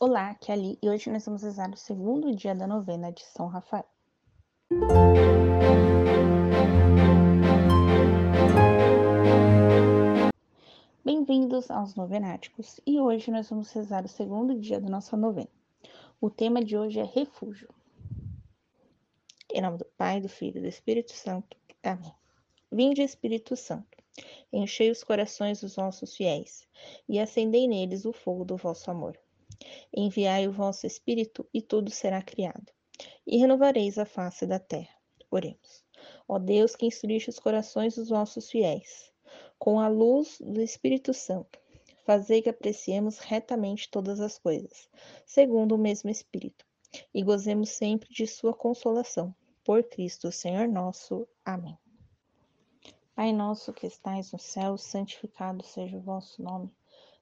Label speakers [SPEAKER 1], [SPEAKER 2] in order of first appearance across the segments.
[SPEAKER 1] Olá, aqui é Ali e hoje nós vamos rezar o segundo dia da novena de São Rafael. Bem-vindos aos Novenáticos e hoje nós vamos rezar o segundo dia da nossa novena. O tema de hoje é refúgio. Em nome do Pai, do Filho e do Espírito Santo. Amém. Vinde, Espírito Santo, enchei os corações dos vossos fiéis e acendei neles o fogo do vosso amor. Enviai o vosso Espírito, e tudo será criado, e renovareis a face da terra. Oremos. Ó Deus, que instruiste os corações dos vossos fiéis, com a luz do Espírito Santo, fazei que apreciemos retamente todas as coisas, segundo o mesmo Espírito, e gozemos sempre de Sua consolação. Por Cristo, Senhor nosso. Amém. Pai nosso que estais no céu, santificado seja o vosso nome.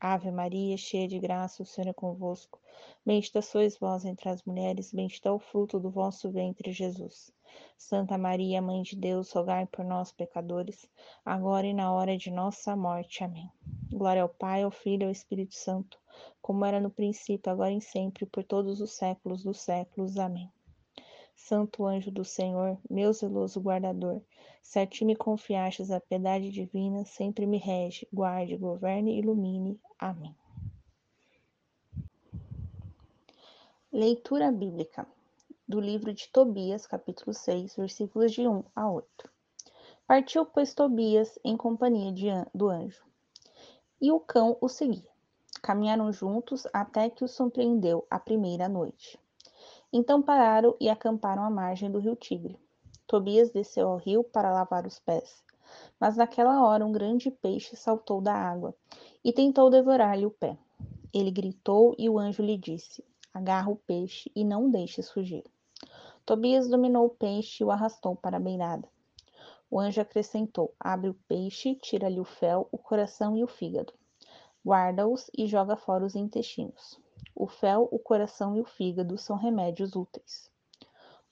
[SPEAKER 1] Ave Maria, cheia de graça, o Senhor é convosco. Bendita sois vós entre as mulheres, bendito é o fruto do vosso ventre, Jesus. Santa Maria, Mãe de Deus, rogai por nós, pecadores, agora e na hora de nossa morte. Amém. Glória ao Pai, ao Filho e ao Espírito Santo, como era no princípio, agora e sempre, por todos os séculos dos séculos. Amém. Santo anjo do Senhor, meu zeloso guardador, se a ti me confiastes a piedade divina, sempre me rege, guarde, governe e ilumine. Amém. Leitura bíblica do livro de Tobias, capítulo 6, versículos de 1 a 8. Partiu, pois, Tobias em companhia de, do anjo, e o cão o seguia. Caminharam juntos até que o surpreendeu a primeira noite. Então pararam e acamparam à margem do rio Tigre. Tobias desceu ao rio para lavar os pés. Mas naquela hora um grande peixe saltou da água e tentou devorar-lhe o pé. Ele gritou e o anjo lhe disse: Agarra o peixe e não deixes fugir. Tobias dominou o peixe e o arrastou para a beirada. O anjo acrescentou: Abre o peixe, tira-lhe o fel, o coração e o fígado. Guarda-os e joga fora os intestinos. O fel, o coração e o fígado são remédios úteis.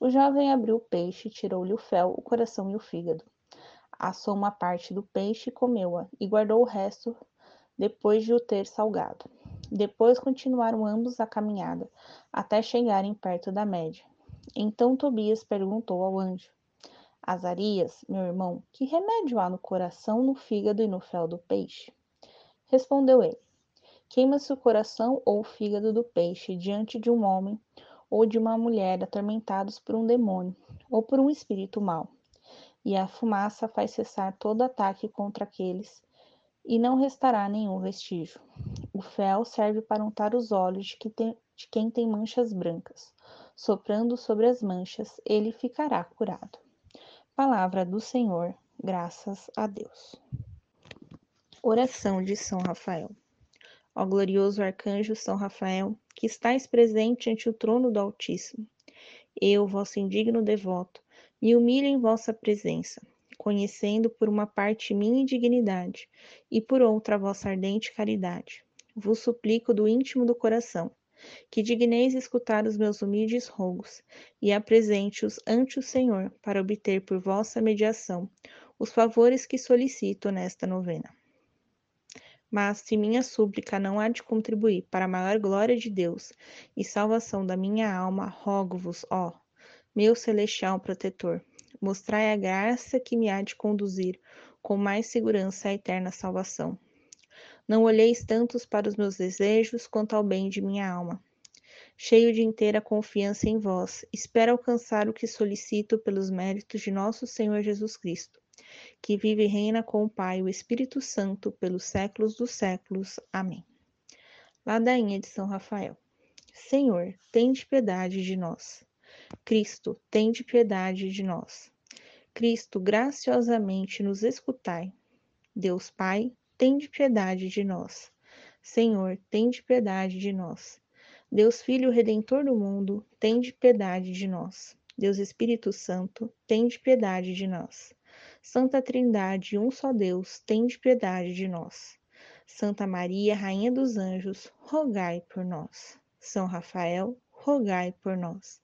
[SPEAKER 1] O jovem abriu o peixe, tirou-lhe o fel, o coração e o fígado. Assou uma parte do peixe e comeu-a, e guardou o resto depois de o ter salgado. Depois continuaram ambos a caminhada, até chegarem perto da média. Então Tobias perguntou ao anjo: Azarias, meu irmão, que remédio há no coração, no fígado e no fel do peixe? Respondeu ele: Queima-se o coração ou o fígado do peixe diante de um homem ou de uma mulher atormentados por um demônio ou por um espírito mau. E a fumaça faz cessar todo ataque contra aqueles, e não restará nenhum vestígio. O fel serve para untar os olhos de, que tem, de quem tem manchas brancas. Soprando sobre as manchas, ele ficará curado. Palavra do Senhor, graças a Deus. Oração de São Rafael. Ó glorioso arcanjo São Rafael, que estais presente ante o trono do Altíssimo, eu, vosso indigno devoto, me humilho em vossa presença, conhecendo por uma parte minha indignidade e por outra vossa ardente caridade. Vos suplico do íntimo do coração, que digneis escutar os meus humildes rogos e apresente-os ante o Senhor para obter por vossa mediação os favores que solicito nesta novena. Mas se minha súplica não há de contribuir para a maior glória de Deus e salvação da minha alma, rogo-vos, ó, meu celestial protetor, mostrai a graça que me há de conduzir com mais segurança à eterna salvação. Não olheis tantos para os meus desejos quanto ao bem de minha alma. Cheio de inteira confiança em vós, espero alcançar o que solicito pelos méritos de nosso Senhor Jesus Cristo que vive e reina com o Pai e o Espírito Santo pelos séculos dos séculos. Amém. Ladainha de São Rafael. Senhor, tende piedade de nós. Cristo, tende piedade de nós. Cristo, graciosamente nos escutai. Deus Pai, tende piedade de nós. Senhor, tende piedade de nós. Deus Filho Redentor do mundo, tende piedade de nós. Deus Espírito Santo, tende piedade de nós. Santa Trindade, um só Deus, tende piedade de nós. Santa Maria, Rainha dos Anjos, rogai por nós. São Rafael, rogai por nós.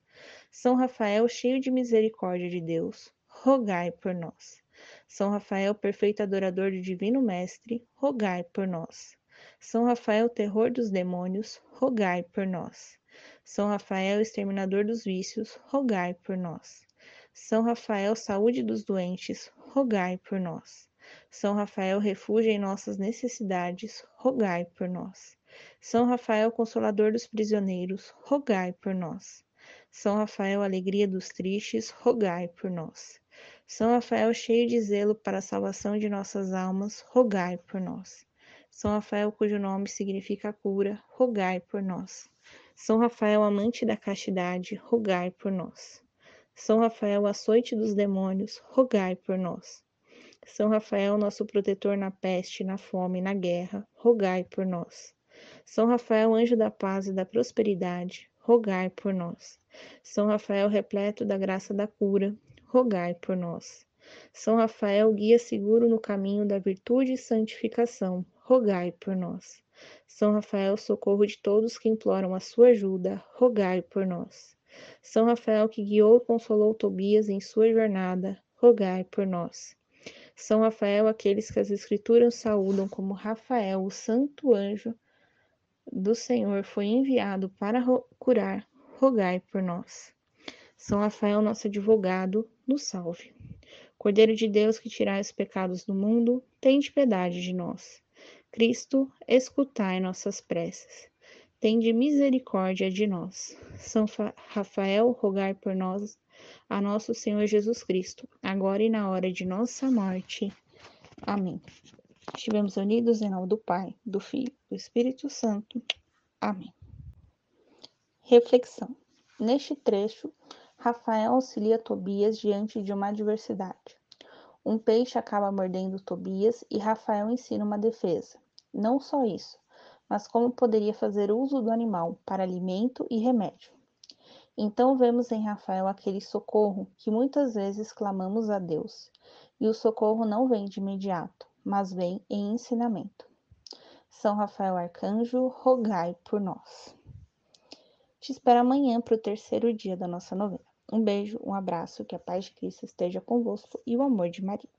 [SPEAKER 1] São Rafael, cheio de misericórdia de Deus, rogai por nós. São Rafael, perfeito adorador do Divino Mestre, rogai por nós. São Rafael, terror dos demônios, rogai por nós. São Rafael, exterminador dos vícios, rogai por nós. São Rafael, saúde dos doentes, rogai por nós. São Rafael, refúgio em nossas necessidades, rogai por nós. São Rafael, consolador dos prisioneiros, rogai por nós. São Rafael, alegria dos tristes, rogai por nós. São Rafael, cheio de zelo para a salvação de nossas almas, rogai por nós. São Rafael, cujo nome significa cura, rogai por nós. São Rafael, amante da castidade, rogai por nós. São Rafael, açoite dos demônios, rogai por nós. São Rafael, nosso protetor na peste, na fome, na guerra, rogai por nós. São Rafael, anjo da paz e da prosperidade, rogai por nós. São Rafael, repleto da graça da cura, rogai por nós. São Rafael, guia seguro no caminho da virtude e santificação, rogai por nós. São Rafael, socorro de todos que imploram a sua ajuda, rogai por nós. São Rafael, que guiou e consolou Tobias em sua jornada, rogai por nós. São Rafael, aqueles que as Escrituras saúdam como Rafael, o santo anjo do Senhor, foi enviado para curar, rogai por nós. São Rafael, nosso advogado, nos salve. Cordeiro de Deus que tirai os pecados do mundo, tende piedade de nós. Cristo, escutai nossas preces. Tende misericórdia de nós. São Rafael, rogai por nós, a nosso Senhor Jesus Cristo, agora e na hora de nossa morte. Amém. Estivemos unidos em nome do Pai, do Filho do Espírito Santo. Amém. Reflexão. Neste trecho, Rafael auxilia Tobias diante de uma adversidade. Um peixe acaba mordendo Tobias e Rafael ensina uma defesa. Não só isso, mas como poderia fazer uso do animal para alimento e remédio. Então vemos em Rafael aquele socorro que muitas vezes clamamos a Deus, e o socorro não vem de imediato, mas vem em ensinamento. São Rafael Arcanjo, rogai por nós. Te espero amanhã para o terceiro dia da nossa novena. Um beijo, um abraço, que a paz de Cristo esteja convosco e o amor de Maria.